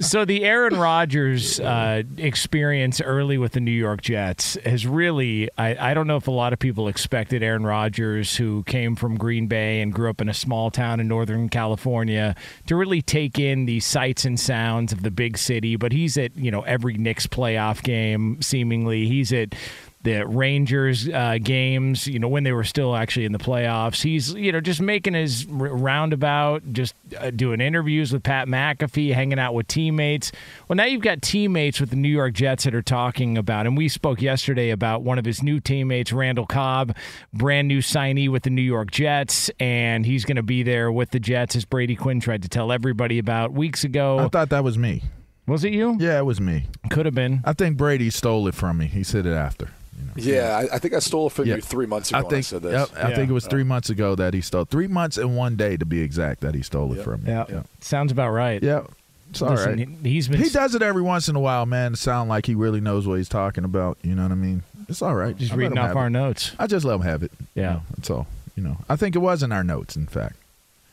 So the Aaron Rodgers uh, experience early with the New York Jets has really, I, I don't know if a lot of people expected Aaron Rodgers, who came from Green Bay and grew up in a small town in Northern California, to really take in the sights and sounds of the big city. But he's at, you know, every Knicks playoff game, seemingly. He's at the Rangers uh, games, you know, when they were still actually in the playoffs. He's, you know, just making his roundabout, just uh, doing interviews with Pat McAfee, hanging out with teammates. Well, now you've got teammates with the New York Jets that are talking about, and we spoke yesterday about one of his new teammates, Randall Cobb, brand new signee with the New York Jets, and he's going to be there with the Jets, as Brady Quinn tried to tell everybody about weeks ago. I thought that was me. Was it you? Yeah, it was me. Could have been. I think Brady stole it from me. He said it after. Yeah, I, I think I stole it from Yeah. you three months ago I when think I said this. yep, I think it was three months ago that he stole. Three months and one day to be exact that he stole it from me. Yeah. yeah. Sounds about right. Yeah. It's all Listen, right. he- he's been He does it every once in a while, man. To sound like he really knows what he's talking about. You know what I mean? It's all right. just I reading off our it. notes. I just let him have it. Yeah. You know, that's all. You know, I think it was in our notes. In fact,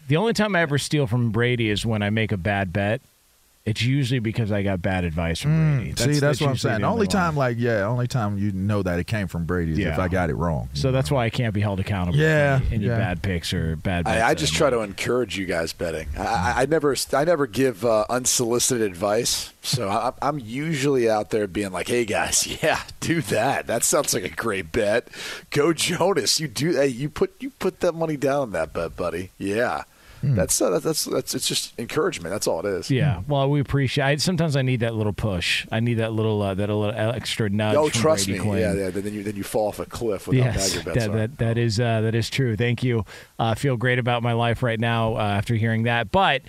The only time I ever steal from Brady is when I make a bad bet. It's usually because I got bad advice from Brady. Mm, see, that's, what I'm saying. the The only time, like, yeah, only time you know that it came from Brady is if I got it wrong. So that's why I can't be held accountable. Yeah, for any, any yeah. bad picks or bad. Bets I, I just try to encourage you guys betting. I, I, I never, I never give uh, unsolicited advice. So I, I'm usually out there being like, "Hey guys, yeah, do that. That sounds like a great bet. Go Jonas. You do. Hey, you put you put that money down on that bet, buddy. Yeah, that's, uh, that's that's it's just encouragement. That's all it is. Yeah, well, we appreciate. I, sometimes I need that little push. I need that little uh, that little extra nudge. Oh, trust Brady me. Quinn. Yeah, yeah. Then you then you fall off a cliff without Yes, your bets that, on. that, that is uh, that is true. Thank you. I feel great about my life right now uh, after hearing that. But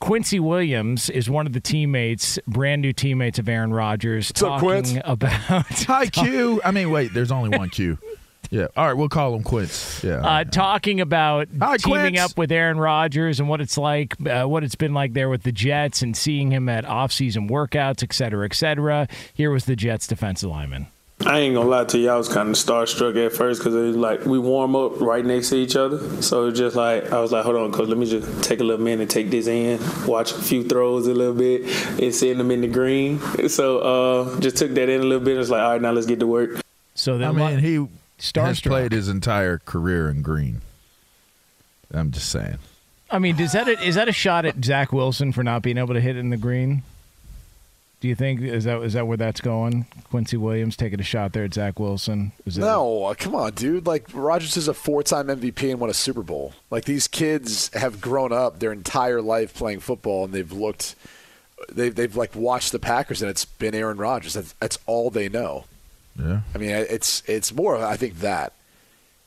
Quincy Williams is one of the teammates, brand new teammates of Aaron Rodgers, up, talking Quince? about Hi, Q. I mean, wait, there's only one Q. Yeah. All right, we'll call him Quince. Yeah. uh, talking about Hi, teaming Quince. up with Aaron Rodgers and what it's like, uh, what it's been like there with the Jets, and seeing him at off-season workouts, et cetera, et cetera. Here was the Jets defensive lineman. I ain't gonna lie to you, I was kind of starstruck at first because it was like we warm up right next to each other. So it was just like I was like, hold on, coach, let me just take a little minute, take this in, watch a few throws a little bit, and send them in the green. So uh, just took that in a little bit. It's like, all right, now let's get to work. So I then, mean, he has played his entire career in green. I'm just saying. I mean, is that a, is that a shot at Zach Wilson for not being able to hit in the green? Do you think is that is that where that's going? Quincy Williams taking a shot there at Zach Wilson. Is No, uh, come on, dude. Like Rodgers is a four-time MVP and won a Super Bowl. Like these kids have grown up their entire life playing football, and they've looked, they've they've like watched the Packers, and it's been Aaron Rodgers. That's, that's all they know. Yeah. I mean, it's it's more. I think that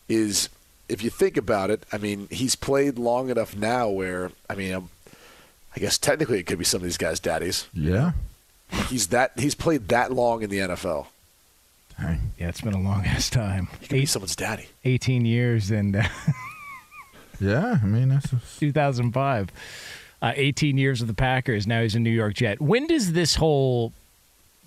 is if you think about it. I mean, he's played long enough now where I mean, um, I guess technically it could be some of these guys' daddies. Yeah. He's that he's played that long in the NFL. Dang. Yeah, it's been a long ass time. He could be someone's daddy. 18 years and uh, Yeah. I mean, that's. 2005. Uh, 18 years with the Packers. Now he's a New York Jet. When does this whole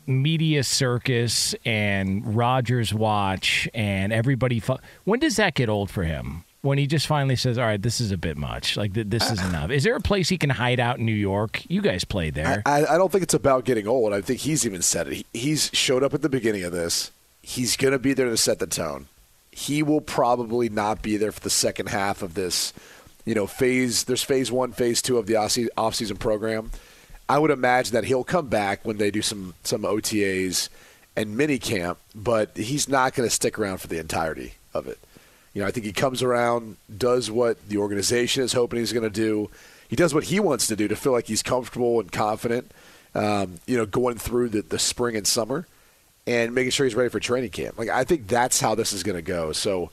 media circus and Rodgers watch and everybody. Fu- when does that get old for him? When he just finally says, "All right, this is a bit much. Like th- this is enough." Is there a place he can hide out in New York? You guys played there. I, I don't think it's about getting old. I think he's even said it. He, he's showed up at the beginning of this. He's going to be there to set the tone. He will probably not be there for the second half of this. You know, phase. There's phase one, phase two of the off-season, off-season program. I would imagine that he'll come back when they do some some OTAs and mini camp, but he's not going to stick around for the entirety of it. You know, I think he comes around, does what the organization is hoping he's going to do. He does what he wants to do to feel like he's comfortable and confident. Um, you know, going through the, the spring and summer, and making sure he's ready for training camp. Like I think that's how this is going to go. So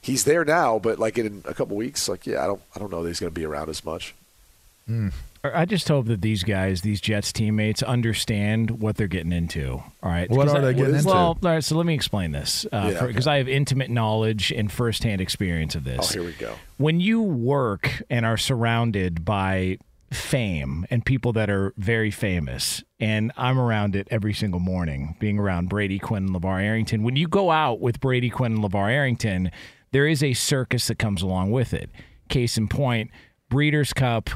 he's there now, but like in a couple weeks, like yeah, I don't I don't know that he's going to be around as much. I just hope that these guys, these Jets teammates, understand what they're getting into. All right. What are I- they getting into? Well, all right. So let me explain this because Yeah, okay. I have intimate knowledge and firsthand experience of this. Oh, here we go. when you work and are surrounded by fame and people that are very famous, and I'm around it every single morning, being around Brady Quinn and LeVar Arrington. When you go out with Brady Quinn and LeVar Arrington, there is a circus that comes along with it. Case in point, Breeders' Cup.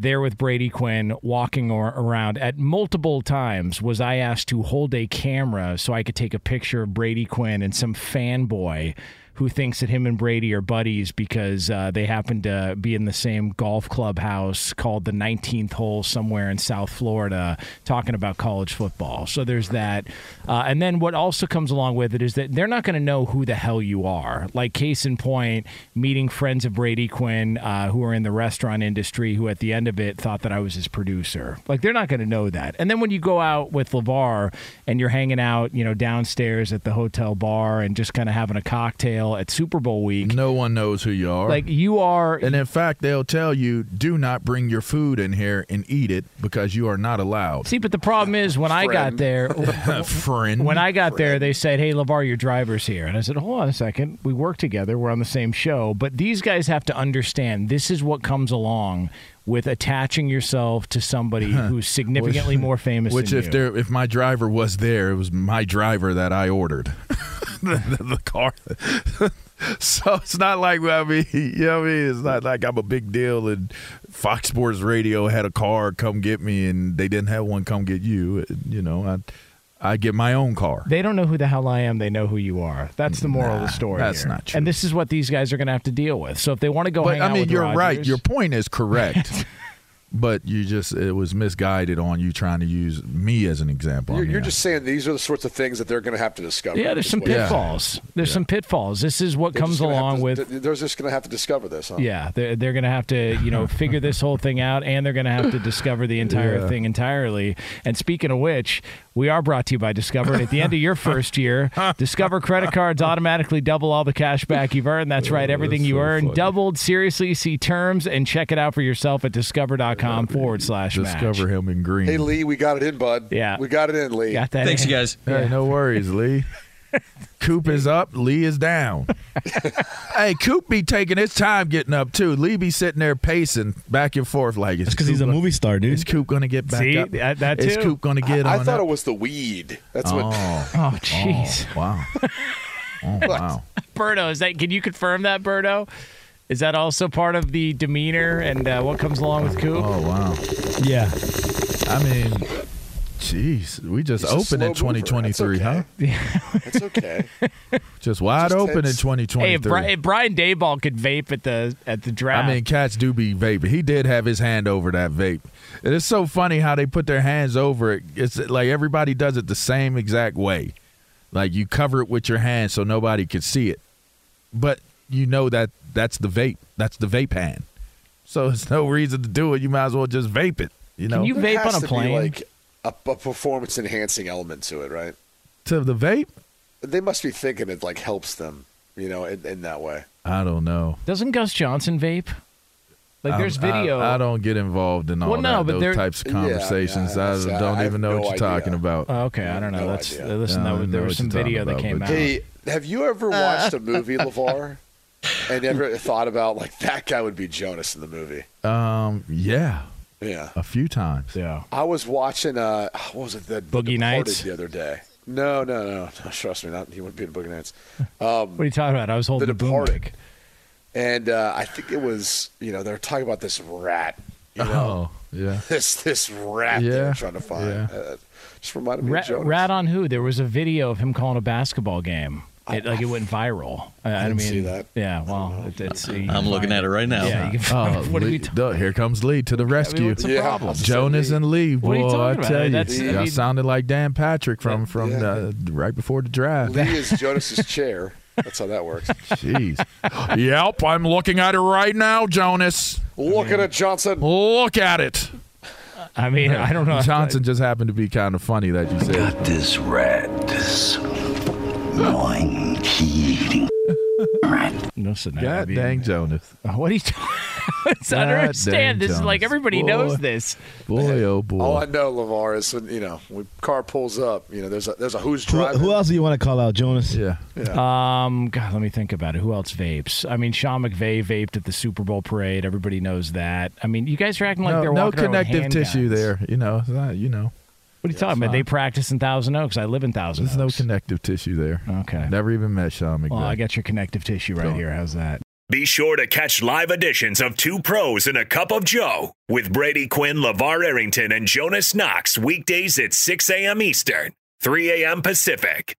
There with Brady Quinn walking or- around. At multiple times was I asked to hold a camera so I could take a picture of Brady Quinn and some fanboy who thinks that him and Brady are buddies because uh, they happen to be in the same golf clubhouse called the 19th hole somewhere in South Florida talking about college football. So there's that. Uh, and then what also comes along with it is that they're not going to know who the hell you are. Like, case in point, meeting friends of Brady Quinn uh, who are in the restaurant industry who at the end of it thought that I was his producer. Like, they're not going to know that. And then when you go out with LeVar and you're hanging out, you know, downstairs at the hotel bar and just kind of having a cocktail at Super Bowl week, No one knows who you are. like you are and in fact, they'll tell you, do not bring your food in here and eat it because you are not allowed. See, but the problem is when I got there, Friend. when I got there, they said, "Hey, Levar, your driver's here," and I said, "Hold on a second. We work together. We're on the same show." But these guys have to understand this is what comes along with attaching yourself to somebody who's significantly more famous. Which, than if you. there, if my driver was there, it was my driver that I ordered the, the, the car. so it's not like I mean, you know what I mean. It's not like I'm a big deal. And Fox Sports Radio had a car come get me, and they didn't have one come get you. You know, I I get my own car. They don't know who the hell I am. They know who you are. That's the moral of the story. that's here. not true. And this is what these guys are going to have to deal with. So if they want to go But I mean, you're right. Your point is correct. but you just it was misguided on you trying to use me as an example. You're, mean, you're just saying these are the sorts of things that they're going to have to discover. Yeah, there's is some what you're saying. pitfalls. There's some pitfalls. This is what They're comes just gonna have along to- with They're just going to have to discover this, huh? Yeah, they're, they're going to have to, you know, figure this whole thing out, and they're going to have to discover the entire thing entirely. And speaking of which, we are brought to you by Discover. And at the end of your first year, Discover credit cards automatically double all the cash back you've earned. That's right, oh, everything that's you so earn funny. doubled. Seriously, see terms and check it out for yourself at discover.com forward slash match. discover him in green. Hey, Lee, we got it in, bud. Yeah. We got it in, Lee. Got that? Thanks, in? you guys. Hey, no worries, Lee. Coop is up, Lee is down. hey, Coop be taking his time getting up too. Lee be sitting there pacing back and forth like it's Because he's a movie star, dude. Is. Coop gonna get back See, up? that- that Is too. Coop gonna get I on? thought up? it was the weed. That's what. Oh, Oh, jeez. oh, wow. Oh, wow. Berto, is that? Can you confirm that, Berto? Is that also part of the demeanor and uh, what comes along with Coop? Oh, wow. Yeah. I mean, jeez, we just He's a opened in slow mover. 2023, huh? That's okay. Just wide Just open in tense. 2023. Hey, if, Bri- if Brian Daboll could vape at the at the draft, I mean, cats do be vaping. He did have his hand over that vape. And it's so funny how they put their hands over it. It's like everybody does it the same exact way. Like you cover it with your hand so nobody can see it. But you know that that's the vape. That's the vape hand. So there's no reason to do it. You might as well just vape it. You know, you There vape has on a to plane? Be like a, a performance enhancing element to it, right? to the vape. They must be thinking it like helps them, you know, in, in that way. I don't know. Doesn't Gus Johnson vape? Like, there's I'm- I- video. I, don't get involved in all Well, no, that, but those there- types of Yeah, yeah, conversations. I- I, don't have even know no what you're idea. talking about. Oh, okay, I don't know. No That's idea. listen. Yeah, that, don't there was some you're video that came but- out. Hey, have you ever uh, watched a movie, LeVar? And ever thought about like that guy would be Jonas in the movie? Um, yeah, Yeah. a few times. Yeah. I was watching. Uh, what was it? The Boogie the Departed Nights? the other day. No, no, no. no trust me, not he wouldn't be in Boogie Nights. What are you talking about? I was holding The the, Departed. mic. And uh, I think it was. You know, they were talking about this rat. You know, Oh, yeah. this this rat they Yeah, were trying to find. yeah. Uh, just reminded me Rat, of Jonas. rat on who? There was a video of him calling a basketball game. It, like it went viral. I, I didn't mean, see that. Yeah, well, it, it's. I'm looking find at it right now. Yeah, you can Oh, find, what are we talking? duh, here comes Lee to the rescue. what's the Yeah. problem? Jonas and Lee, What are you boy, I talking about? tell you, That's- I mean- sounded like Dan Patrick from from Yeah. uh, right before the draft. Lee is Jonas's chair. That's how that works. Jeez. yep, I'm looking at it right now, Jonas. Look at it, Johnson. Look at it. I mean, I don't know. Johnson just happened to be kind of funny that you said. Got this rat, this annoying, eating rat. Listen, God mean, dang, Jonas. What are you talking? I don't God understand. dang, This is like everybody Boy. knows this. Boy, oh boy. All I know, Levar, is when you know when car pulls up, you know there's a there's a who's driving. who else do you want to call out, Jonas? yeah. Um, God, let me think about it. Who else vapes? I mean, Sean McVay vaped at the Super Bowl parade. Everybody knows that. I mean, you guys are acting like no, they're no walking connective tissue handguns. there. You know, not, you know, What are you talking about? fine. They practice in Thousand oh, Oaks. I live in Thousand there's no connective tissue there. Okay. Never even met Sean McVay. Well, I got your connective tissue right Go. here. How's that? Be sure to catch live editions of Two Pros and a Cup of Joe with Brady Quinn, LeVar Arrington, and Jonas Knox weekdays at 6 a.m. Eastern, 3 a.m. Pacific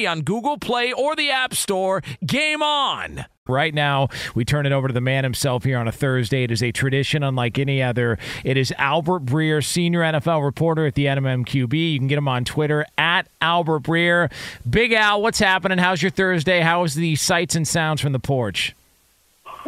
free on Google Play or the App Store. Game on! Right now, we turn it over to the man himself here on a Thursday. It is a tradition unlike any other. It is Albert Breer, senior NFL reporter at the MMQB. You can get him on Twitter at Albert Breer. Big Al, what's happening? How's your Thursday? How's the sights and sounds from the porch?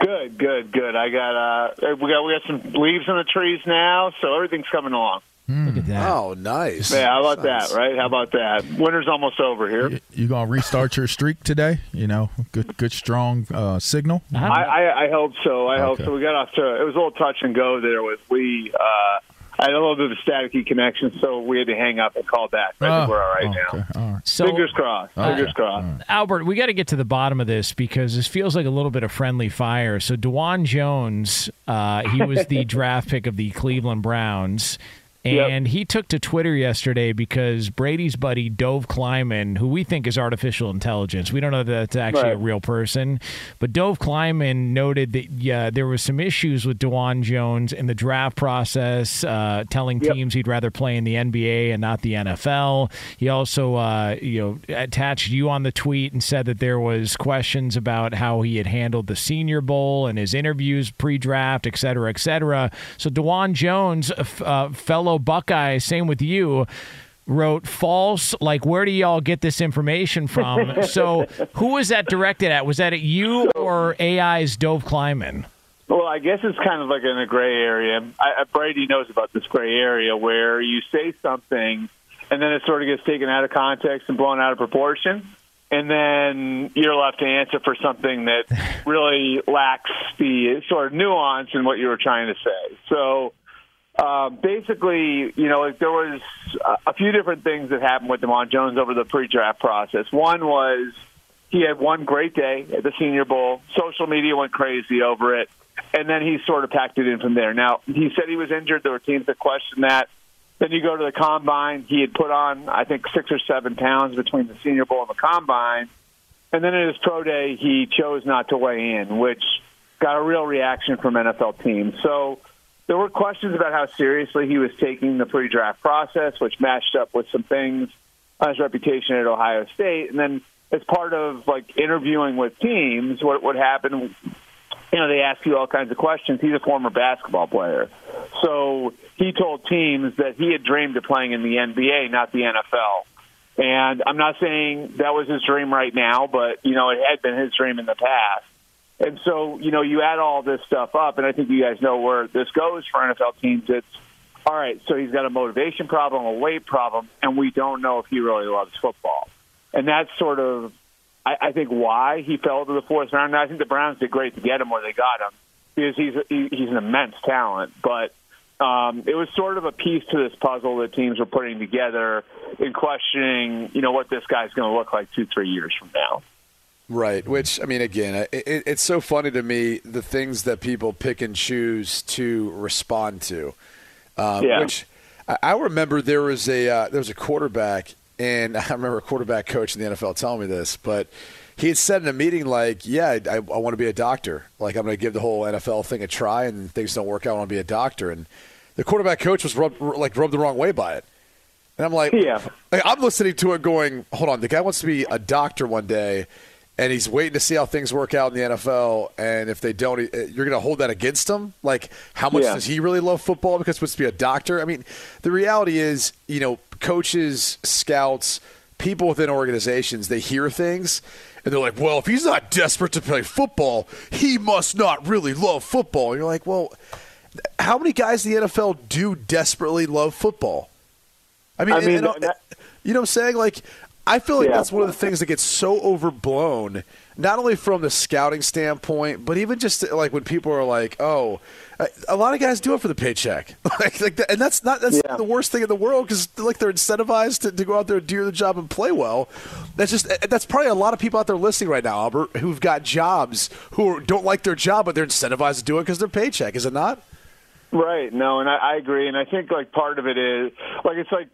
Good, good, good. I got uh, we got we got some leaves in the trees now, so everything's coming along. Look at that. Oh, nice. Yeah, how about Nice. that, right? How about that? Winter's almost over here. You, you gonna restart your streak today? You know, good, good, strong uh, signal. I, I, I hope so. I hope so. We got off to it was a little touch and go there with we. Uh, I had a little bit of a staticky connection, so we had to hang up and call back. I Ah, think we're all right okay, now. all right. So, Fingers crossed. Fingers crossed. Albert, we got to get to the bottom of this because this feels like a little bit of friendly fire. So, Dawand Jones, uh, he was the draft pick of the Cleveland Browns. And he took to Twitter yesterday because Brady's buddy Dov Kleiman, who we think is artificial intelligence, we don't know that that's actually a real person, but Dov Kleiman noted that yeah, there was some issues with Dawand Jones in the draft process, uh, telling Yep. teams he'd rather play in the NBA and not the NFL. He also, uh, you know, attached you on the tweet and said that there was questions about how he had handled the Senior Bowl and his interviews pre-draft, et cetera, et cetera. So Dawand Jones, uh, fellow Buckeye, same with you. Wrote false. Like, where do y'all get this information from? so, who was that directed at? Was that at you or AI's Dov Kleiman? Well, I guess it's kind of like in a gray area. I, I- Brady knows about this gray area where you say something and then it sort of gets taken out of context and blown out of proportion. And then you're left to answer for something that really lacks the sort of nuance in what you were trying to say. So uh, basically, you know, there was a- few different things that happened with Dawand Jones over the pre-draft process. One was he had one great day at the Senior Bowl. Social media went crazy over it, and then he sort of packed it in from there. Now he said he was injured. There were teams that questioned that. Then you go to the combine. He had put on, I think, six or seven pounds between the Senior Bowl and the combine. And then at his pro day, he chose not to weigh in, which got a real reaction from NFL teams. So there were questions about how seriously he was taking the pre-draft process, which matched up with some things on his reputation at Ohio State. And then as part of like interviewing with teams, what what happened? You know, they ask you all kinds of questions. He's a former basketball player, so he told teams that he had dreamed of playing in the NBA, not the NFL. And I'm not saying that was his dream right now, but you know, it had been his dream in the past. And so, you know, you add all this stuff up, and I think you guys know where this goes for NFL teams. It's all right. So he's got a motivation problem, a weight problem, and we don't know if he really loves football. And that's sort of, I, I think, why he fell to the fourth round. I think the Browns did great to get him where they got him because he's he, he's an immense talent. But um, it was sort of a piece to this puzzle that teams were putting together in questioning, you know, what this guy's going to look like two, three years from now. Right. Which I mean, again, it, it, it's so funny to me the things that people pick and choose to respond to. Um, Yeah. Which I, remember there was a uh, there was a quarterback, and I remember a quarterback coach in the NFL telling me this, but he had said in a meeting like, "Yeah, I, I want to be a doctor. Like, I'm going to give the whole NFL thing a try, and things don't work out. I want to be a doctor." And the quarterback coach was rubbed, like rubbed the wrong way by it. And I'm like, Yeah. like, I'm listening to it going, hold on, the guy wants to be a doctor one day, and he's waiting to see how things work out in the NFL. And if they don't, eh, you're going to hold that against him? Like, how much Yeah. does he really love football because wants to be a doctor? I mean, the reality is, you know, coaches, scouts, people within organizations, they hear things. And they're like, well, if he's not desperate to play football, he must not really love football. And you're like, well, how many guys in the NFL do desperately love football? I mean, I mean, and- and- that- you know what I'm saying? Like, I feel like Yeah. that's one of the things that gets so overblown, not only from the scouting standpoint, but even just like when people are like, "Oh, a- lot of guys do it for the paycheck," like, like that, and that's not that's Yeah. the worst thing in the world because like they're incentivized to, to go out there and do the job and play well. That's just that's probably a lot of people out there listening right now, Albert, who've got jobs who don't like their job, but they're incentivized to do it because their paycheck. Is it not? Right. No, and I, I agree. And I think like part of it is like it's like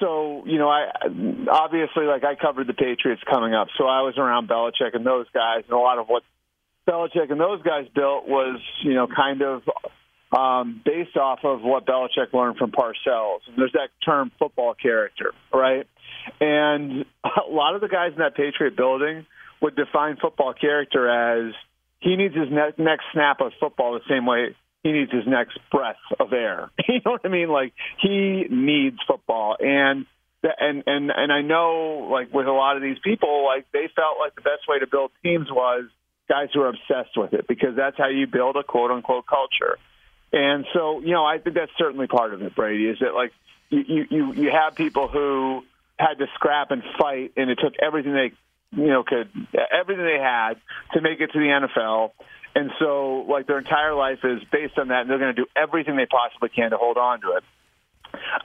so you know I obviously like I covered the Patriots coming up, so I was around Belichick and those guys, and a lot of what Belichick and those guys built was you know kind of um, based off of what Belichick learned from Parcells. And there's that term football character, right? And a lot of the guys in that Patriot building would define football character as he needs his ne- next snap of football the same way he needs his next breath of air. you know what I mean? Like he needs football, and and and and I know like with a lot of these people, like they felt like the best way to build teams was guys who are obsessed with it because that's how you build a quote unquote culture. And so, you know, I think that's certainly part of it, Brady, is that like you you you have people who had to scrap and fight and it took everything they you know could everything they had to make it to the NFL. And so like their entire life is based on that and they're going to do everything they possibly can to hold on to it.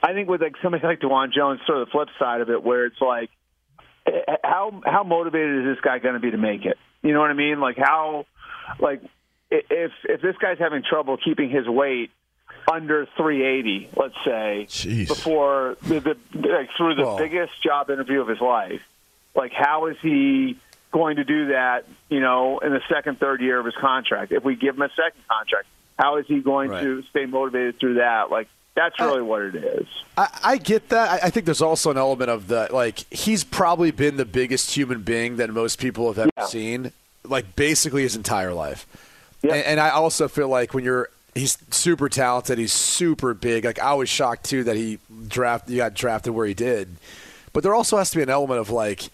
I think with like somebody like Dawand Jones, sort of the flip side of it, where it's like, eh, how how motivated is this guy going to be to make it? You know what I mean? Like how, like if if this guy's having trouble keeping his weight under 380, let's say, Jeez. before the, the like through the Well- biggest job interview of his life, like how is he going to do that? You know, in the second, third year of his contract, if we give him a second contract, how is he going Right. to stay motivated through that? Like that's really what it is. I, I get that. I, I think there's also an element of that. Like he's probably been the biggest human being that most people have ever Yeah. seen, like basically his entire life. Yeah. And, and I also feel like when you're he's super talented, he's super big. Like I was shocked too that he draft he got drafted where he did. But there also has to be an element of like,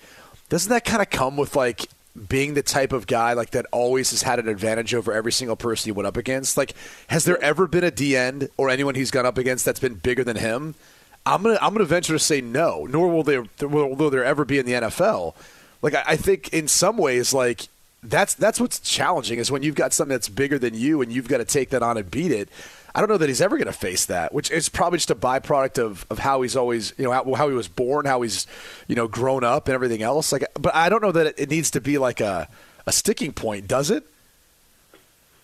doesn't that kind of come with like being the type of guy like that always has had an advantage over every single person he went up against? Like, has there ever been a D end or anyone he's gone up against that's been bigger than him? I'm gonna I'm gonna venture to say no. Nor will there will, there ever be in the NFL. Like I, I think in some ways, like that's that's what's challenging is when you've got something that's bigger than you and you've got to take that on and beat it. I don't know that he's ever going to face that, which is probably just a byproduct of, of how he's always, you know, how, how he was born, how he's, you know, grown up and everything else. Like, but I don't know that it, it needs to be like a, a sticking point, does it?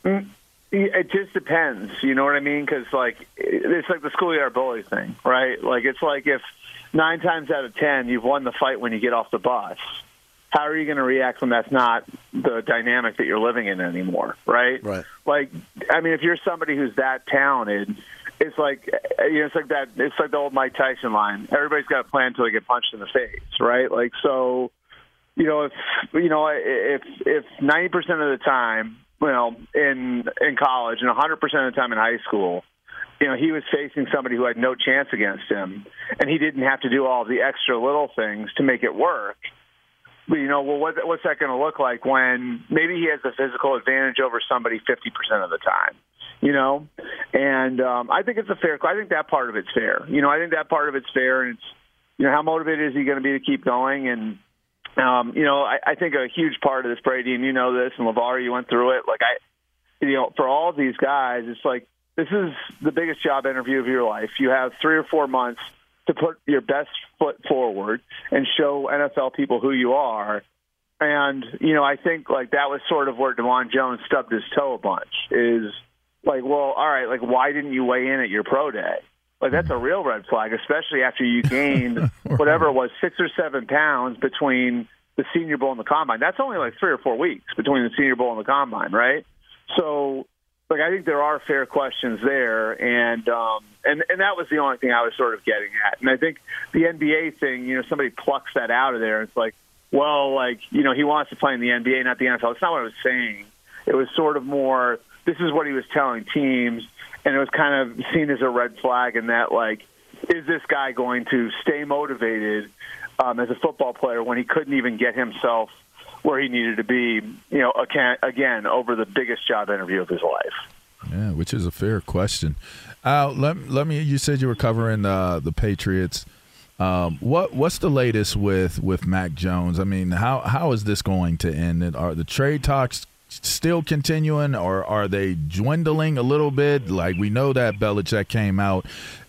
Mm, it just depends. You know what I mean? Because like it's like the schoolyard bully thing, right? Like it's like if nine times out of ten you've won the fight when you get off the bus. How are you going to react when that's not the dynamic that you're living in anymore, right? Right. Like, I mean, if you're somebody who's that talented, it's like you know, it's like that. It's like the old Mike Tyson line. Everybody's got a plan until they get punched in the face, right? Like so you know, if you know, if if ninety percent of the time, you know, in in college and hundred percent of the time in high school, you know, he was facing somebody who had no chance against him, and he didn't have to do all the extra little things to make it work. You know, well, what, what's that going to look like when maybe he has the physical advantage over somebody fifty percent of the time? You know, and um, I think it's a fair. I think that part of it's fair. You know, I think that part of it's fair, and it's you know, how motivated is he going to be to keep going and um, you know, I, I think a huge part of this, Brady, and you know this, and Lavar, you went through it. Like I, you know, for all these guys, it's like this is the biggest job interview of your life. You have three or four months to put your best foot forward and show NFL people who you are. And you know, I think like that was sort of where Dawand Jones stubbed his toe a bunch. Is like, well, all right, like why didn't you weigh in at your pro day? Like that's a real red flag, especially after you gained whatever it was six or seven pounds between the Senior Bowl and the Combine. That's only like three or four weeks between the Senior Bowl and the Combine, right? So, like I think there are fair questions there, and um, and and that was the only thing I was sort of getting at. And I think the NBA thing, you know, somebody plucks that out of there. It's like, well, like you know, he wants to play in the NBA, not the NFL. It's not what I was saying. It was sort of more. This is what he was telling teams and it was kind of seen as a red flag in that like is this guy going to stay motivated um, as a football player when he couldn't even get himself where he needed to be you know again, over the biggest job interview of his life Yeah, which is a fair question. Uh, let let me. You said you were covering uh, the Patriots. Um, what what's the latest with with Mac Jones? I mean, how how is this going to end? Are the trade talks still continuing, or are they dwindling a little bit? Like we know that Belichick came out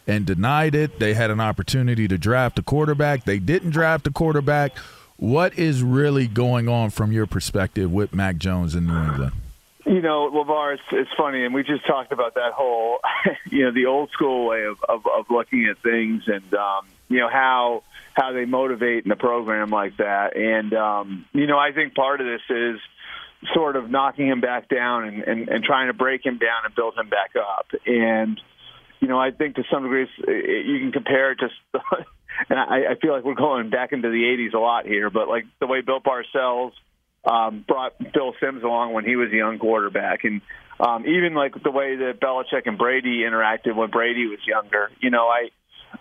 and denied it. They had an opportunity to draft a quarterback. They didn't draft a quarterback. What is really going on from your perspective with Mac Jones in New England? You know, Lavar, it's, it's funny, and we just talked about that whole, you know, the old school way of, of, of looking at things, and um, you know how how they motivate in a program like that. And um, you know, I think part of this is sort of knocking him back down and, and, and trying to break him down and build him back up. And you know, I think to some degree you can compare it to and I, I feel like we're going back into the '80s a lot here. But like the way Bill Parcells um, brought Phil Simms along when he was a young quarterback, and um, even like the way that Belichick and Brady interacted when Brady was younger. You know, I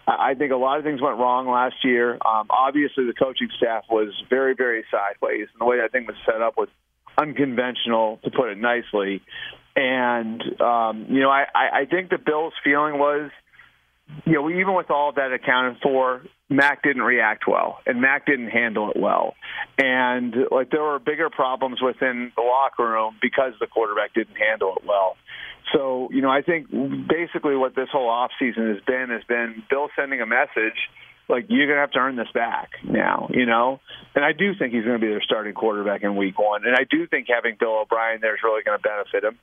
I think a lot of things went wrong last year. Um, obviously, the coaching staff was very, very sideways, and the way that thing was set up was unconventional, to put it nicely. And um, you know, I, I think the Bills' feeling was, you know, even with all that accounted for, Mac didn't react well, and Mac didn't handle it well, and like there were bigger problems within the locker room because the quarterback didn't handle it well. So, you know, I think basically what this whole off season has been has been Bill sending a message like you're to have to earn this back now, you know. And I do think he's to be their starting quarterback in Week One, and I do think having Bill O'Brien there is really to benefit him.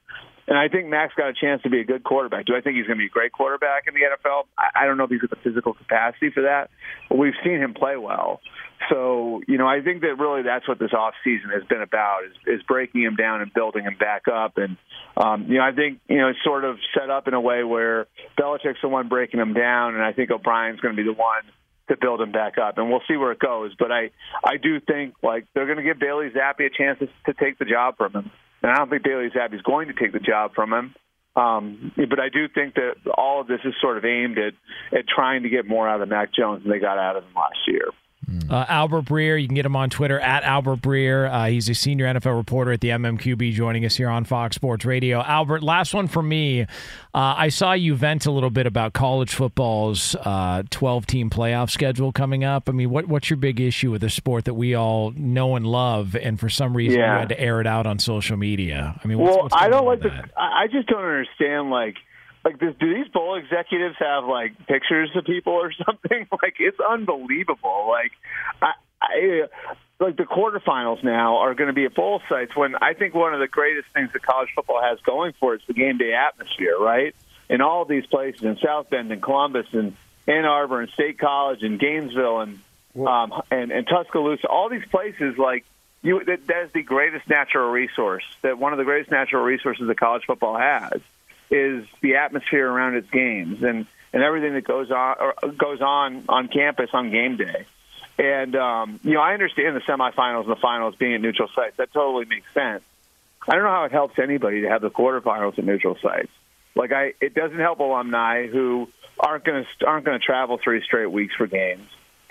And I think Mac's got a chance to be a good quarterback. Do I think he's going to be a great quarterback in the NFL? I, I don't know if he's got the physical capacity for that, but we've seen him play well. So, you know, I think that really that's what this off season has been about is, is breaking him down and building him back up. And, um, you know, I think, you know, it's sort of set up in a way where Belichick's the one breaking him down, and I think O'Brien's going to be the one to build him back up, and we'll see where it goes. But I, I do think like they're going to give Bailey Zappe a chance to, to take the job from him, and I don't think Bailey Zappe is going to take the job from him. Um, but I do think that all of this is sort of aimed at at trying to get more out of Mac Jones than they got out of him last year. Uh, Albert Breer, you can get him on Twitter at Albert Breer. Uh, he's a senior NFL reporter at the MMQB, joining us here on Fox Sports Radio. Albert, last one for me. Uh, I saw you vent a little bit about college football's 12-team uh, playoff schedule coming up. I mean, what, what's your big issue with a sport that we all know and love, and for some reason yeah. you had to air it out on social media? I mean, what's, well, what's I don't like the. I just don't understand like like do these bowl executives have like pictures of people or something? Like it's unbelievable. Like i i like the quarterfinals now are going to be at bowl sites when i think one of the greatest things that college football has going for it is the game day atmosphere right? In all these places in south bend and columbus and ann arbor and state college and gainesville and um and, and tuscaloosa all these places like you that, that is the greatest natural resource that one of the greatest natural resources that college football has is the atmosphere around its games and and everything that goes on or goes on on campus on game day. And um, you know, I understand the semifinals and the finals being at neutral sites. That totally makes sense. I don't know how it helps anybody to have the quarterfinals at neutral sites. Like I, it doesn't help alumni who aren't going to aren't going to travel three straight weeks for games.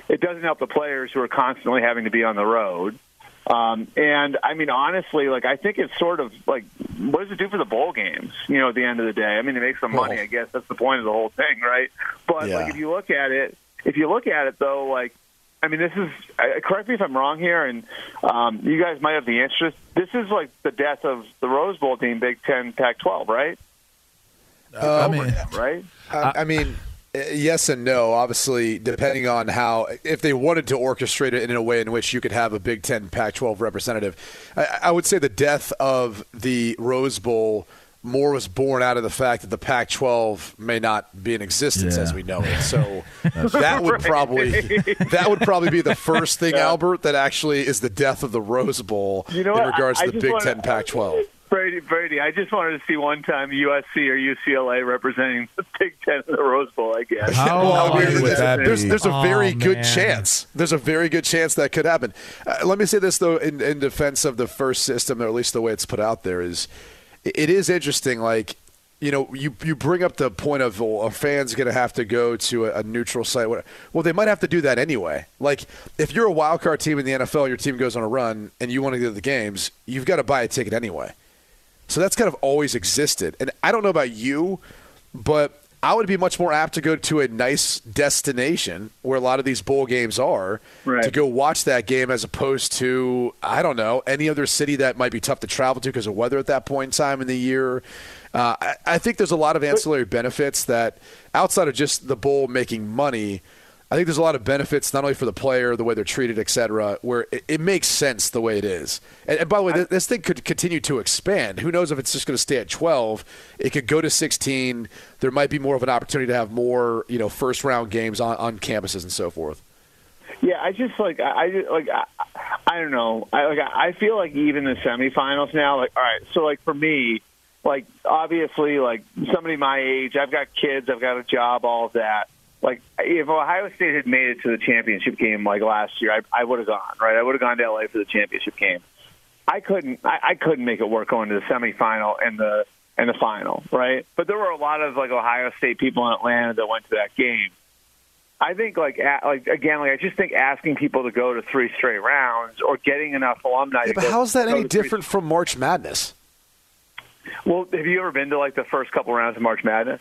It doesn't help the players who are constantly having to be on the road. Um, and I mean, honestly, like I think it's sort of like, what does it do for the bowl games? You know, at the end of the day, I mean, it makes some money. I guess that's the point of the whole thing, right? But yeah. like, if you look at it, if you look at it though, like, I mean, this is. Uh, correct me if I'm wrong here, and um, you guys might have the interest. This is like the death of the Rose Bowl team, Big Ten, Pac-12, right? Uh, I mean, right? I, I mean. Uh, yes and no. Obviously, depending on how, if they wanted to orchestrate it in a way in which you could have a Big Ten, Pac-12 representative, I, I would say the death of the Rose Bowl more was born out of the fact that the Pac-12 may not be in existence yeah. as we know it. So that would probably that would probably be the first thing, yeah. Albert, that actually is the death of the Rose Bowl you know in regards I, to the Big Ten, Pac-12. Brady, Brady, I just wanted to see one time USC or UCLA representing the Big Ten in the Rose Bowl. I guess. How well, would there's, that there's, be? there's a very Oh, good chance. There's a very good chance that could happen. Uh, let me say this though, in, in defense of the first system, or at least the way it's put out there, is it is interesting. Like you know, you you bring up the point of well, a fan's going to have to go to a, a neutral site. Well, they might have to do that anyway. Like if you're a wild card team in the NFL, your team goes on a run, and you want to go to the games, you've got to buy a ticket anyway. So that's kind of always existed. And I don't know about you, but I would be much more apt to go to a nice destination where a lot of these bowl games are Right. to go watch that game as opposed to, I don't know, any other city that might be tough to travel to because of weather at that point in time in the year. Uh, I, I think there's a lot of ancillary benefits that, outside of just the bowl making money, I think there's a lot of benefits not only for the player, the way they're treated, et cetera, where it, it makes sense the way it is. And, and by the way, this, this thing could continue to expand. Who knows if it's just going to stay at 12? It could go to 16. There might be more of an opportunity to have more, you know, first round games on, on campuses and so forth. Yeah, I just like I, like I, I don't know. I like I feel like even the semifinals now. Like all right, so like for me, like obviously like somebody my age, I've got kids, I've got a job, all of that. Like if Ohio State had made it to the championship game like last year, I, I would have gone right. I would have gone to LA for the championship game. I couldn't. I, I couldn't make it work going to the semifinal and the and the final, right? But there were a lot of like Ohio State people in Atlanta that went to that game. I think like a- like again, like I just think asking people to go to three straight rounds or getting enough alumni. Yeah, to but how's that any different from March Madness? Well, have you ever been to like the first couple rounds of March Madness?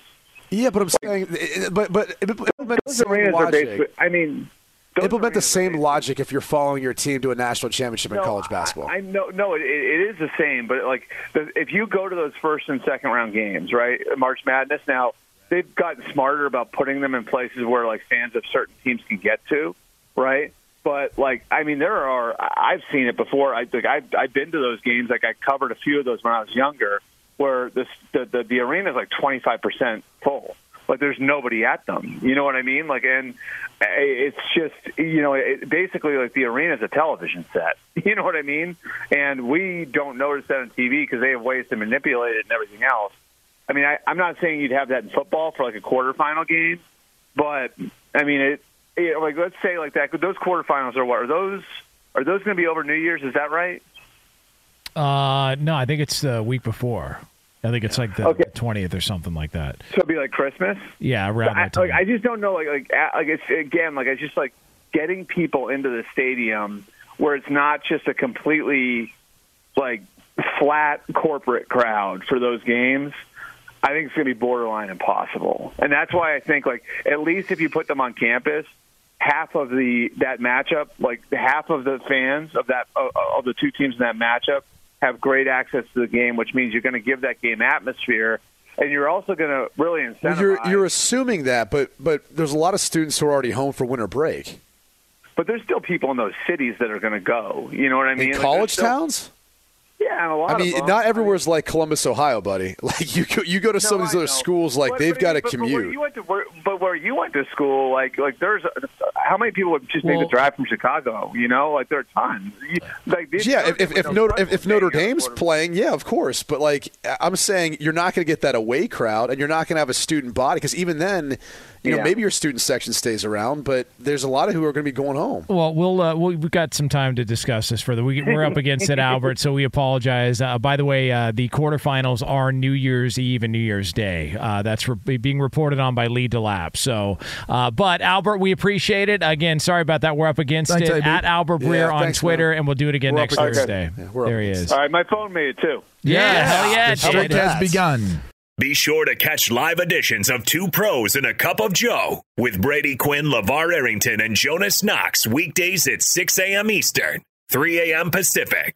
Yeah, but I'm saying, eh, but but implement the Those same arenas are logic. I mean, Implement the same logic if you're following your team to a national championship in college basketball. I, I know, no, it, it is the same, but like the, if you go to those first and second round games, right? March Madness. Now they've gotten smarter about putting them in places where like fans of certain teams can get to, right? But like, I mean, there are. I've seen it before. I like, I've, I've been to those games. Like, I covered a few of those when I was younger, where this the the, the arena is like twenty five percent full. Like, there's nobody at them. You know what I mean? Like, and eh, it's just you know, it, basically like the arena is a television set. You know what I mean? And we don't notice that on TV because they have ways to manipulate it and everything else. I mean, I, I'm not saying you'd have that in football for like a quarterfinal game, but I mean, it, it like let's say like that. Those quarterfinals are what are those? Are those going to be over New Year's? Is that right? Uh, no, I think it's the week before. I think it's like the Okay. twentieth or something like that. So it'd be like Christmas. Yeah, around I, that time. like, I just don't know. Like, like, like it's again, like it's just like getting people into the stadium where it's not just a completely like flat corporate crowd for those games. I think it's going to be borderline impossible, and that's why I think like at least if you put them on campus, half of the that matchup, like half of the fans of that of, of the two teams in that matchup, have great access to the game, which means you're going to give that game atmosphere, and you're also going to really incentivize. You're you're assuming that, but but there's a lot of students who are already home for winter break. but there's still people in those cities that are going to go. You know what I mean? In Like, college there's still- towns? Yeah, and a lot I of mean, them. not everywhere's like Columbus, Ohio, buddy. Like you go, you go to some of these I other know. schools, like But- they've but- got to but- but where commute. you went to, where, but where you went to school, like like there's how many people would just make Well- the drive from Chicago? You know, like there are tons. You- Like these- Yeah, if, if, if no Notre if, if Notre Dame's playing, yeah, of course. But like I'm saying, you're not going to get that away crowd, and you're not going to have a student body because even then, you know, Yeah. maybe your student section stays around, but there's a lot of who are going to be going home. Well, we'll, uh, we'll we've got some time to discuss this further. We, we're up against it, Albert, so we apologize. Uh, by the way, uh, the quarterfinals are New Year's Eve and New Year's Day. Uh, that's re- being reported on by Lee DeLap. So, uh, but Albert, we appreciate it. Again, sorry about that. We're up against Thanks, it AB. at Albert Breer Yeah, on thanks, Twitter, man. and we'll do it again We're next up against it. Thursday. Yeah, there he is. All right, my phone made it too. Yeah, hell yeah, The it streak has begun. Be sure to catch live editions of Two Pros and a Cup of Joe with Brady Quinn, LaVar Arrington, and Jonas Knox weekdays at 6 a.m. Eastern, 3 a.m. Pacific.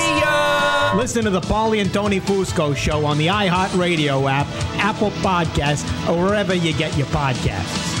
Listen to the Paulie and Tony Fusco show on the iHeartRadio app, Apple Podcasts, or wherever you get your podcasts.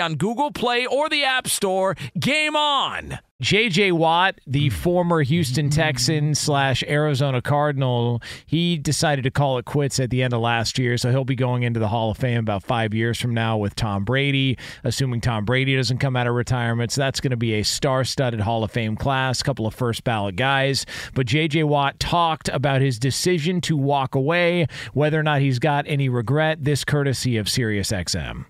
on Google Play or the App Store. Game on! JJ Watt, the former Houston Texan slash Arizona Cardinal, he decided to call it quits at the end of last year. So he'll be going into the Hall of Fame about five years from now with Tom Brady, assuming Tom Brady doesn't come out of retirement. So that's going to be a star studded Hall of Fame class, a couple of first ballot guys. But JJ Watt talked about his decision to walk away, whether or not he's got any regret, this courtesy of SiriusXM.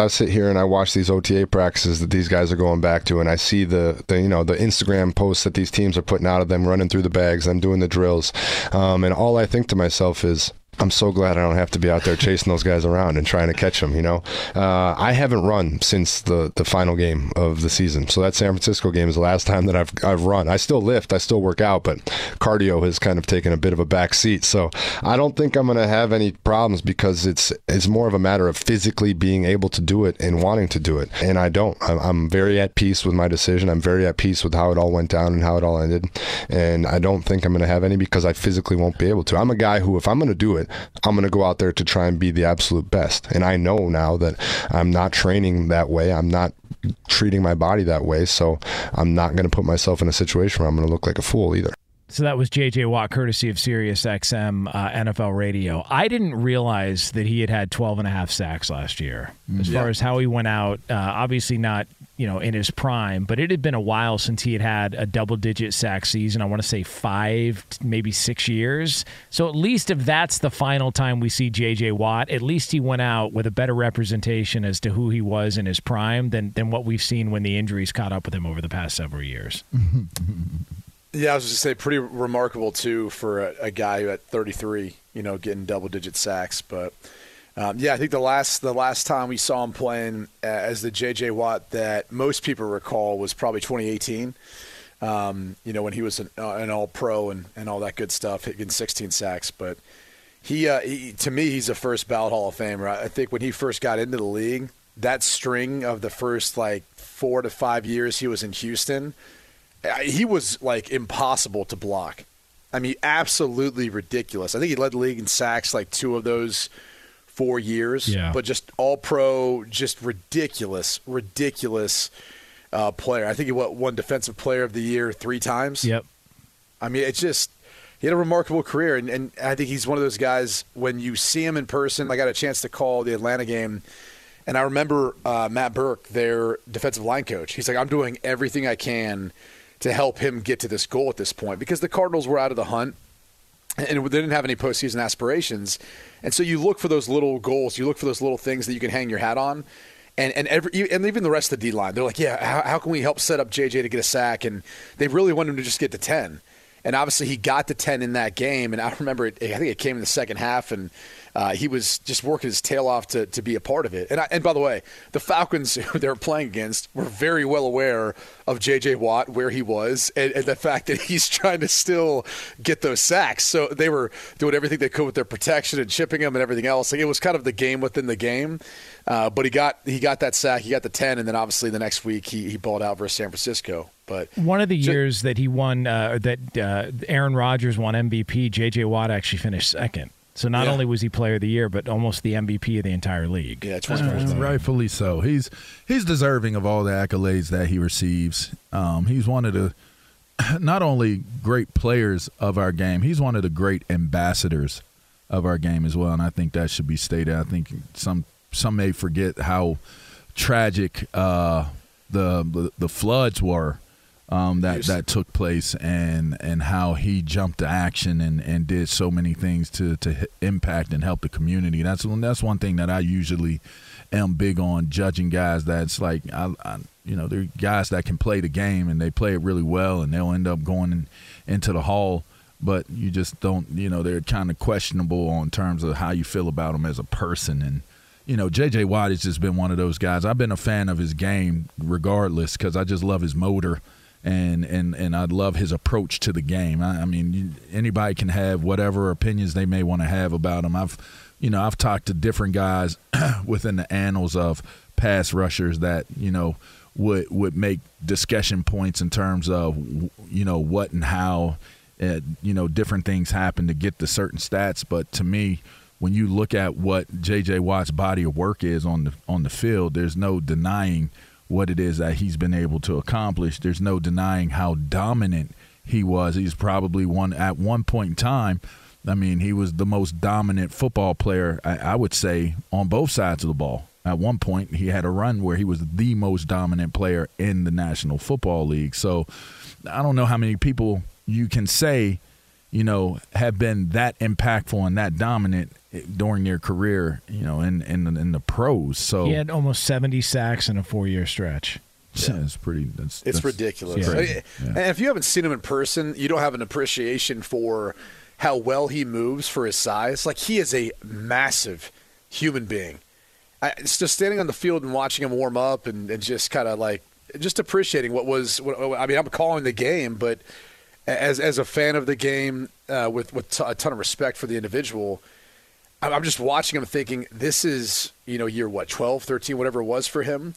I sit here and I watch these OTA practices that these guys are going back to, and I see the, the you know the Instagram posts that these teams are putting out of them running through the bags, them doing the drills, um, and all I think to myself is, I'm so glad I don't have to be out there chasing those guys around and trying to catch them. You know, uh, I haven't run since the the final game of the season. So that San Francisco game is the last time that I've I've run. I still lift, I still work out, but cardio has kind of taken a bit of a back seat. So I don't think I'm going to have any problems because it's it's more of a matter of physically being able to do it and wanting to do it. And I don't. I'm, I'm very at peace with my decision. I'm very at peace with how it all went down and how it all ended. And I don't think I'm going to have any because I physically won't be able to. I'm a guy who, if I'm going to do it, I'm going to go out there to try and be the absolute best. And I know now that I'm not training that way. I'm not treating my body that way. So I'm not going to put myself in a situation where I'm going to look like a fool either. So that was J.J. Watt, courtesy of SiriusXM uh, NFL Radio. I didn't realize that he had had 12 and a half sacks last year. As Yeah. far as how he went out, uh, obviously not you know in his prime, but it had been a while since he had had a double-digit sack season. I want to say five, maybe six years. So at least if that's the final time we see J.J. Watt, at least he went out with a better representation as to who he was in his prime than than what we've seen when the injuries caught up with him over the past several years. Yeah, I was just say pretty remarkable too for a, a guy who at 33, you know, getting double digit sacks. But um, yeah, I think the last the last time we saw him playing uh, as the J.J. Watt that most people recall was probably 2018. Um, you know, when he was an, uh, an All Pro and, and all that good stuff, hitting 16 sacks. But he, uh, he, to me, he's a first ballot Hall of Famer. I think when he first got into the league, that string of the first like four to five years he was in Houston, uh, he was like impossible to block. I mean, absolutely ridiculous. I think he led the league in sacks like two of those four years. Yeah. But just all pro, just ridiculous, ridiculous uh, player. I think he what won defensive player of the year three times. Yep. I mean, it's just he had a remarkable career, and, and I think he's one of those guys. When you see him in person, I got a chance to call the Atlanta game, and I remember uh, Matt Burke, their defensive line coach. He's like, "I'm doing everything I can to help him get to this goal at this point because the Cardinals were out of the hunt." And they didn't have any postseason aspirations, and so you look for those little goals. You look for those little things that you can hang your hat on and and every and even the rest of the D line, they're like, yeah, how, how, can we help set up JJ to get a sack? And they really wanted him to just get to ten. And obviously, he got to ten in that game. And I remember, it, I think it came in the second half, and uh, he was just working his tail off to, to be a part of it. And I, and by the way, the Falcons who they were playing against were very well aware of J.J. Watt where he was and, and, the fact that he's trying to still get those sacks. So they were doing everything they could with their protection and chipping him and everything else. Like it was kind of the game within the game. Uh, but he got he got that sack, he got the ten, and then obviously the next week he he balled out versus San Francisco. But one of the so, years that he won, uh, that uh, Aaron Rodgers won MVP, J.J. Watt actually finished second. So not yeah. only was he Player of the Year, but almost the MVP of the entire league. Yeah, uh, rightfully so. He's he's deserving of all the accolades that he receives. Um, he's one of the not only great players of our game, he's one of the great ambassadors of our game as well. And I think that should be stated. I think some some may forget how tragic uh, the, the the floods were um, that that took place and and how he jumped to action and, and did so many things to to impact and help the community. That's one that's one thing that I usually am big on judging guys. That's like I, I you know they're guys that can play the game and they play it really well and they'll end up going in, into the hall. But you just don't, you know, they're kind of questionable on terms of how you feel about them as a person. And you know, J.J. Watt has just been one of those guys. I've been a fan of his game regardless because I just love his motor and and and I love his approach to the game. I, I mean, anybody can have whatever opinions they may want to have about him. I've you know I've talked to different guys within the annals of pass rushers that you know would would make discussion points in terms of you know what and how uh, you know different things happen to get the certain stats. But to me, when you look at what J.J. Watt's body of work is on the on the field, there's no denying what it is that he's been able to accomplish. There's no denying how dominant he was. He's probably one at one point in time. I mean, he was the most dominant football player, I, I would say, on both sides of the ball. At one point, he had a run where he was the most dominant player in the National Football League. So I don't know how many people you can say, you know, have been that impactful and that dominant during their career, you know, in in, in the pros. So he had almost seventy sacks in a four year stretch. Yeah, it's pretty. That's, it's that's, ridiculous. Yeah. And if you haven't seen him in person, you don't have an appreciation for how well he moves for his size. Like he is a massive human being. I, it's just standing on the field and watching him warm up and, and just kind of like just appreciating what was. What, I mean, I'm calling the game, but as as a fan of the game, uh, with with t- a ton of respect for the individual I'm just watching him thinking this is, you know, year what, 12, 13, whatever it was for him.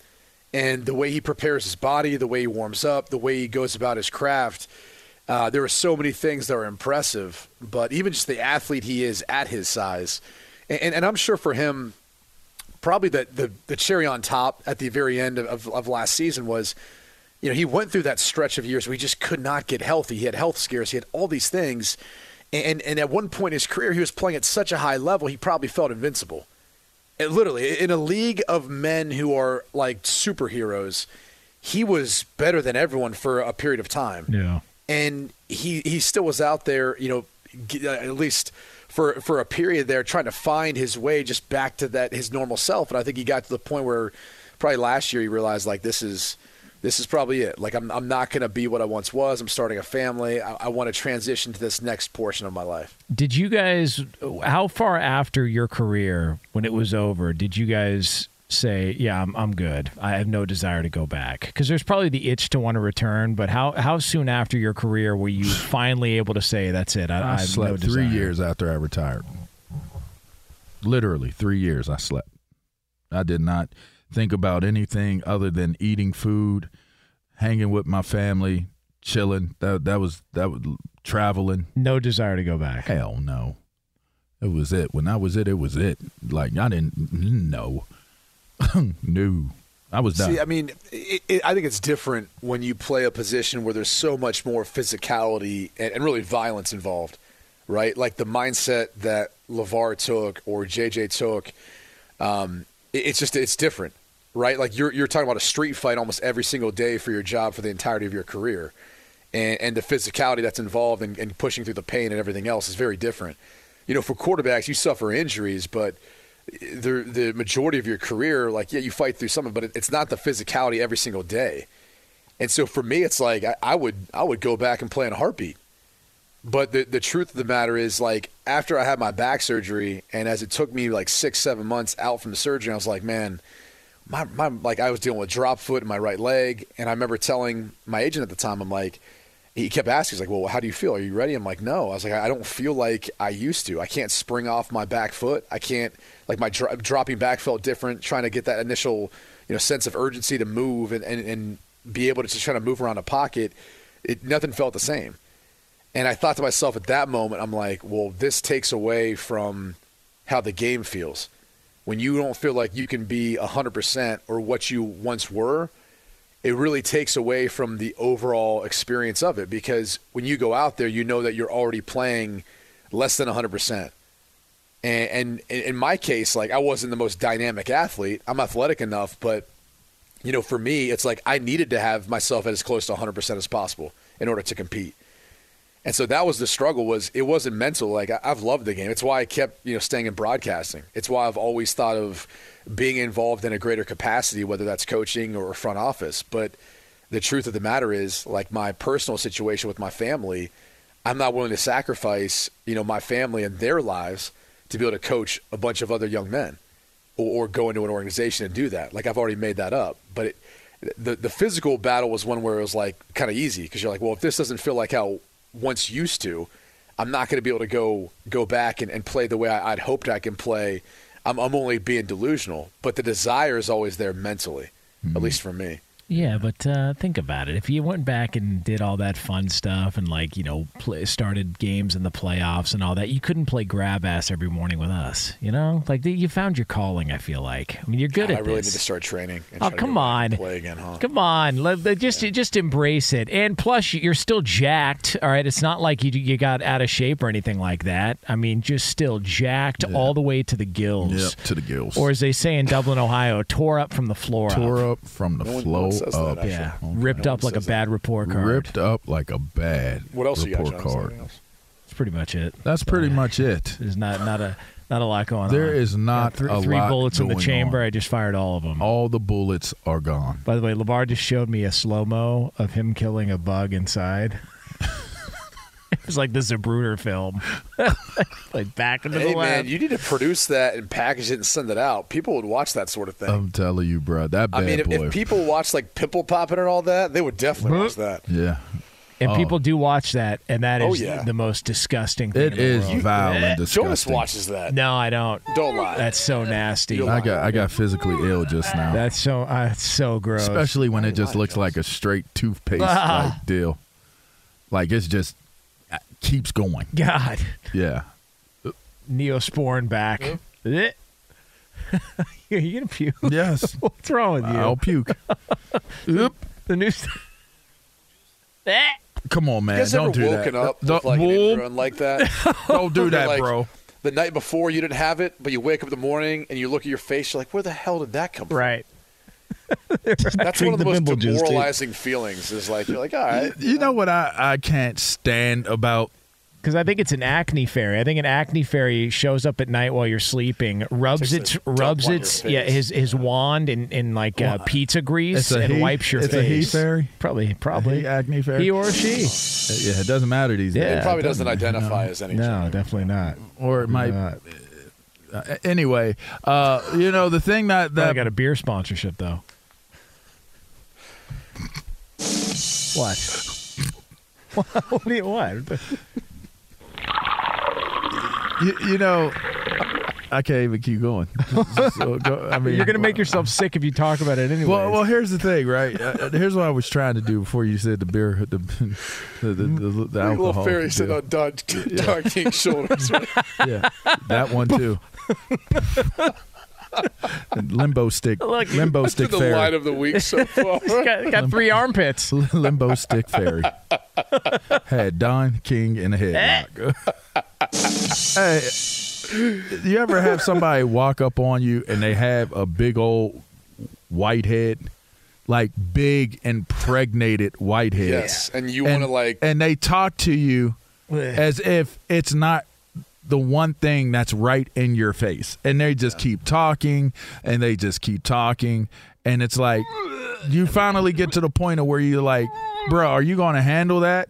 And the way he prepares his body, the way he warms up, the way he goes about his craft, uh, there are so many things that are impressive. But even just the athlete he is at his size, and, and I'm sure for him, probably the, the, the, cherry on top at the very end of, of, of last season was, you know, he went through that stretch of years where he just could not get healthy. He had health scares, he had all these things and, and at one point in his career, he was playing at such a high level, he probably felt invincible. And literally, in a league of men who are like superheroes, he was better than everyone for a period of time. Yeah. And he, he still was out there, you know, uh, at least for for a period there, trying to find his way just back to that his normal self. And I think he got to the point where probably last year he realized like this is this is probably it. Like I'm, I'm not going to be what I once was. I'm starting a family. I, I want to transition to this next portion of my life. Did you guys? How far after your career, when it was over, did you guys say, "Yeah, I'm, I'm good. I have no desire to go back"? Because there's probably the itch to want to return. But how how soon after your career were you finally able to say, "That's it"? I, I, I slept no three years after I retired. Literally three years. I slept. I did not think about anything other than eating food, hanging with my family, chilling. That that was that was traveling. No desire to go back. Hell no. It was it. When I was it, it was it. Like I didn't know. no. I was done. See, I mean, it, it, I think it's different when you play a position where there's so much more physicality and, and really violence involved. right? Like the mindset that LaVar took or JJ took, um, it- it's just it's different, right? Like you're you're talking about a street fight almost every single day for your job for the entirety of your career, and and the physicality that's involved in, in pushing through the pain and everything else is very different. You know, for quarterbacks, you suffer injuries, but the the majority of your career, like yeah, you fight through something, but it, it's not the physicality every single day. And so for me, it's like I, I would I would go back and play in a heartbeat. But the the truth of the matter is, like after I had my back surgery, and as it took me like six seven months out from the surgery, I was like, man, my my like I was dealing with drop foot in my right leg, and I remember telling my agent at the time, I'm like, he kept asking, he's like, well, how do you feel? Are you ready? I'm like, no. I was like, I don't feel like I used to. I can't spring off my back foot. I can't like my dro- dropping back felt different. Trying to get that initial you know sense of urgency to move and and, and be able to just try to move around a pocket. It nothing felt the same. And I thought to myself at that moment, I'm like, well, this takes away from how the game feels. When you don't feel like you can be 100% or what you once were, it really takes away from the overall experience of it because when you go out there, you know that you're already playing less than 100%. And, and in my case, like I wasn't the most dynamic athlete. I'm athletic enough, but you know, for me, it's like I needed to have myself at as close to 100% as possible in order to compete. And so that was the struggle was it wasn't mental. Like I, I've loved the game. It's why I kept, you know, staying in broadcasting. It's why I've always thought of being involved in a greater capacity, whether that's coaching or front office. But the truth of the matter is, like my personal situation with my family, I'm not willing to sacrifice, you know, my family and their lives to be able to coach a bunch of other young men or, or go into an organization and do that. Like I've already made that up. But it, the the physical battle was one where it was like kind of easy because you're like, well, if this doesn't feel like how once used to, I'm not going to be able to go go back and, and play the way I, I'd hoped I can play. I'm, I'm only being delusional, but the desire is always there mentally, at mm-hmm. least for me. Yeah, but uh, think about it. If you went back and did all that fun stuff and like you know play, started games in the playoffs and all that, you couldn't play grab ass every morning with us. You know, like you found your calling. I feel like. I mean, you're good God, at I really this. need to start training. And Oh come on! play again, huh? Come on, Let- let- just just embrace it. And plus, you're still jacked. All right, it's not like you you got out of shape or anything like that. I mean, just still jacked all the way to the gills. Yep, to the gills. Or as they say in Dublin, Ohio, tore up from the floor. Tore up. up from the No one- no flow one says that, up. actually. Yeah, ripped up like a bad report card. Ripped up like a bad What else you got, report John? card. Else? That's pretty much it. That's pretty much it. There's not not a not a lot going on. There is not Got three, a three lot bullets in the chamber. on. I just fired all of them. All the bullets are gone. By the way, LaVar just showed me a slow mo of him killing a bug inside. it was like the Zapruder film, like back into Hey the lab. man, you need to produce that and package it and send it out. People would watch that sort of thing. I'm telling you, bro. That I mean, if, boy. if people watch like pimple popping and all that, they would definitely watch that. yeah. and Oh. people do watch that, and that is Oh, yeah. the most disgusting thing. It in the is world. vile and disgusting. Jonas watches that. No, I don't. Don't lie. That's so nasty. You're I got I got physically ill just now. That's so uh, so gross. Especially when it just looks like a straight toothpaste Ah. like deal. Like it's just keeps going. God, Yeah. Neosporin back. Eh. You're gonna puke. Yes. What's wrong with you? I'll puke. Oop. the new. Eh. Come on, You man. guys ever Don't do woken that. up with Don't, like an Whoop. ingrown like that? Don't do that, Like, bro. The night before you didn't have it, but you wake up in the morning and you look at your face, you're like, where the hell did that come from? Right. That's one of the, the most Bimble juice, demoralizing feelings. Is like you're like, all right, You know what I, I can't stand about Because I think it's an acne fairy. I think an acne fairy shows up at night while you're sleeping, rubs Takes its rubs its yeah his his wand in, in like uh, pizza grease and he? wipes your It's face. a he fairy? Probably probably He acne fairy? He or she. Yeah, it doesn't matter these Yeah. days. it probably doesn't identify as anything. No, definitely not. Or it might. Not. Uh, anyway, uh, you know the thing that that I got a beer sponsorship though. What? what? do you, what? you, you know. I can't even keep going. So, go, I mean, You're gonna make yourself sick if you talk about it anyway. Well, well, here's the thing, right? Uh, here's what I was trying to do before you said the beer, the the the, the, the, the Little alcohol. fairy sitting on Don, Don King's shoulders. Right? yeah, that one too. Limbo stick, Look, limbo stick the fairy, line of the week so far. He's got, got three armpits. limbo stick fairy. Had Don King in a headlock. Eh. hey, you ever have somebody walk up on you and they have a big old white head, like big impregnated white head? Yes, and you want to like and they talk to you as if it's not the one thing that's right in your face. And they just keep talking and they just keep talking. And it's like you finally get to the point of where you're like bro are you going to handle that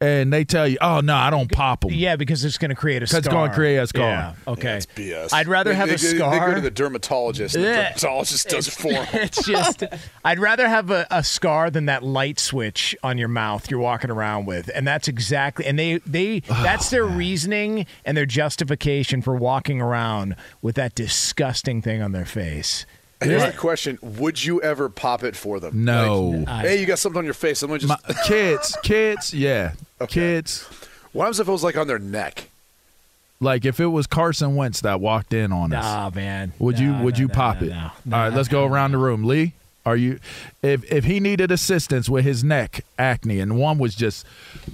and they tell you oh no i don't pop them Yeah, because it's going to create a scar. it's going to create a scar Yeah. Okay. It's BS. I'd rather They- have they, a they- They scar. go to the dermatologist. And the dermatologist does it for them. it's just I'd rather have a, a scar than that light switch on your mouth you're walking around with. And that's exactly and they they oh, that's their reasoning and their justification for walking around with that disgusting thing on their face. Here's the question: Would you ever pop it for them? No. Like, hey, you got something on your face. I'm gonna just. My, kids kids yeah kids what happens if it was like on their neck? like if it was carson wentz that walked in on us Nah, man. Would you No, would no, you pop no, it? no. All right, let's go around the room. Lee, are you if if he needed assistance with his neck acne and one was just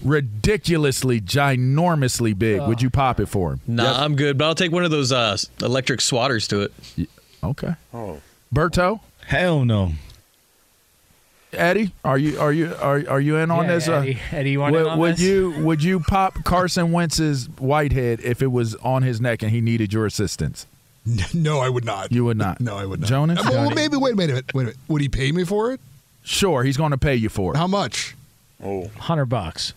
ridiculously ginormously big, would you pop it for him? Nah, I'm good, but I'll take one of those uh, electric swatters to it. Okay. Oh. Berto, Hell no. Eddie, are you are you are are you in on Yeah, this? Eddie. Eddie, you want would, in on would this? you would you pop Carson Wentz's whitehead if it was on his neck and he needed your assistance? No, I would not. You would not. No, I would not. Jonas? Uh, Well, maybe. Wait a minute. Wait a minute. Would he pay me for it? Sure, he's going to pay you for it. How much? Oh, hundred bucks.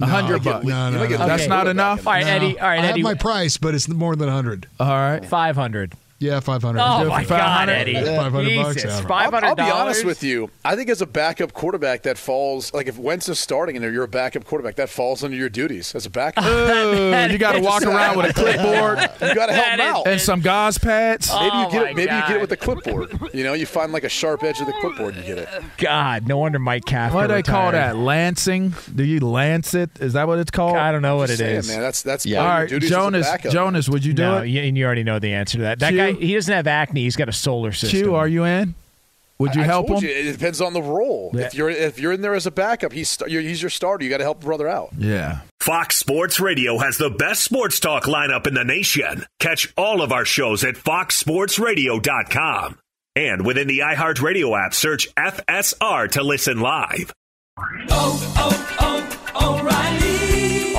A hundred No, bucks. No, no, no. That's not enough. All right, Eddie. All right, Eddie. I have my price, but it's more than a hundred. All right. Five hundred. Yeah, five hundred. Oh my God, Eddie! Five hundred bucks. Jesus, yeah. I'll, I'll be honest with you. I think as a backup quarterback, that falls like if Wentz is starting and you're a backup quarterback, that falls under your duties as a backup. Ooh, you got to walk around with a clipboard you got to help him out. and some gauze pads. Maybe you Oh, get it. Maybe you get it with the clipboard. You know, you find like a sharp edge of the clipboard, and you get it. God, no wonder Mike Kafka. What do they call that? Lancing? Do you lance it? Is that what it's called? I don't know what it Saying, is. man, that's that's All part of your right, duties as a Jonas. backup. Jonas, would you do no, it? and you already know the answer to that. That Q? guy, he doesn't have acne. He's got a solar system. Q, are you in? Would you I help told him? You, it depends on the role. Yeah. If you're if you're in there as a backup, he's you're, he's your starter. You got to help brother out. Yeah. Fox Sports Radio has the best sports talk lineup in the nation. Catch all of our shows at foxsportsradio.com. And within the iHeartRadio app, search FSR to listen live. Oh, oh, oh.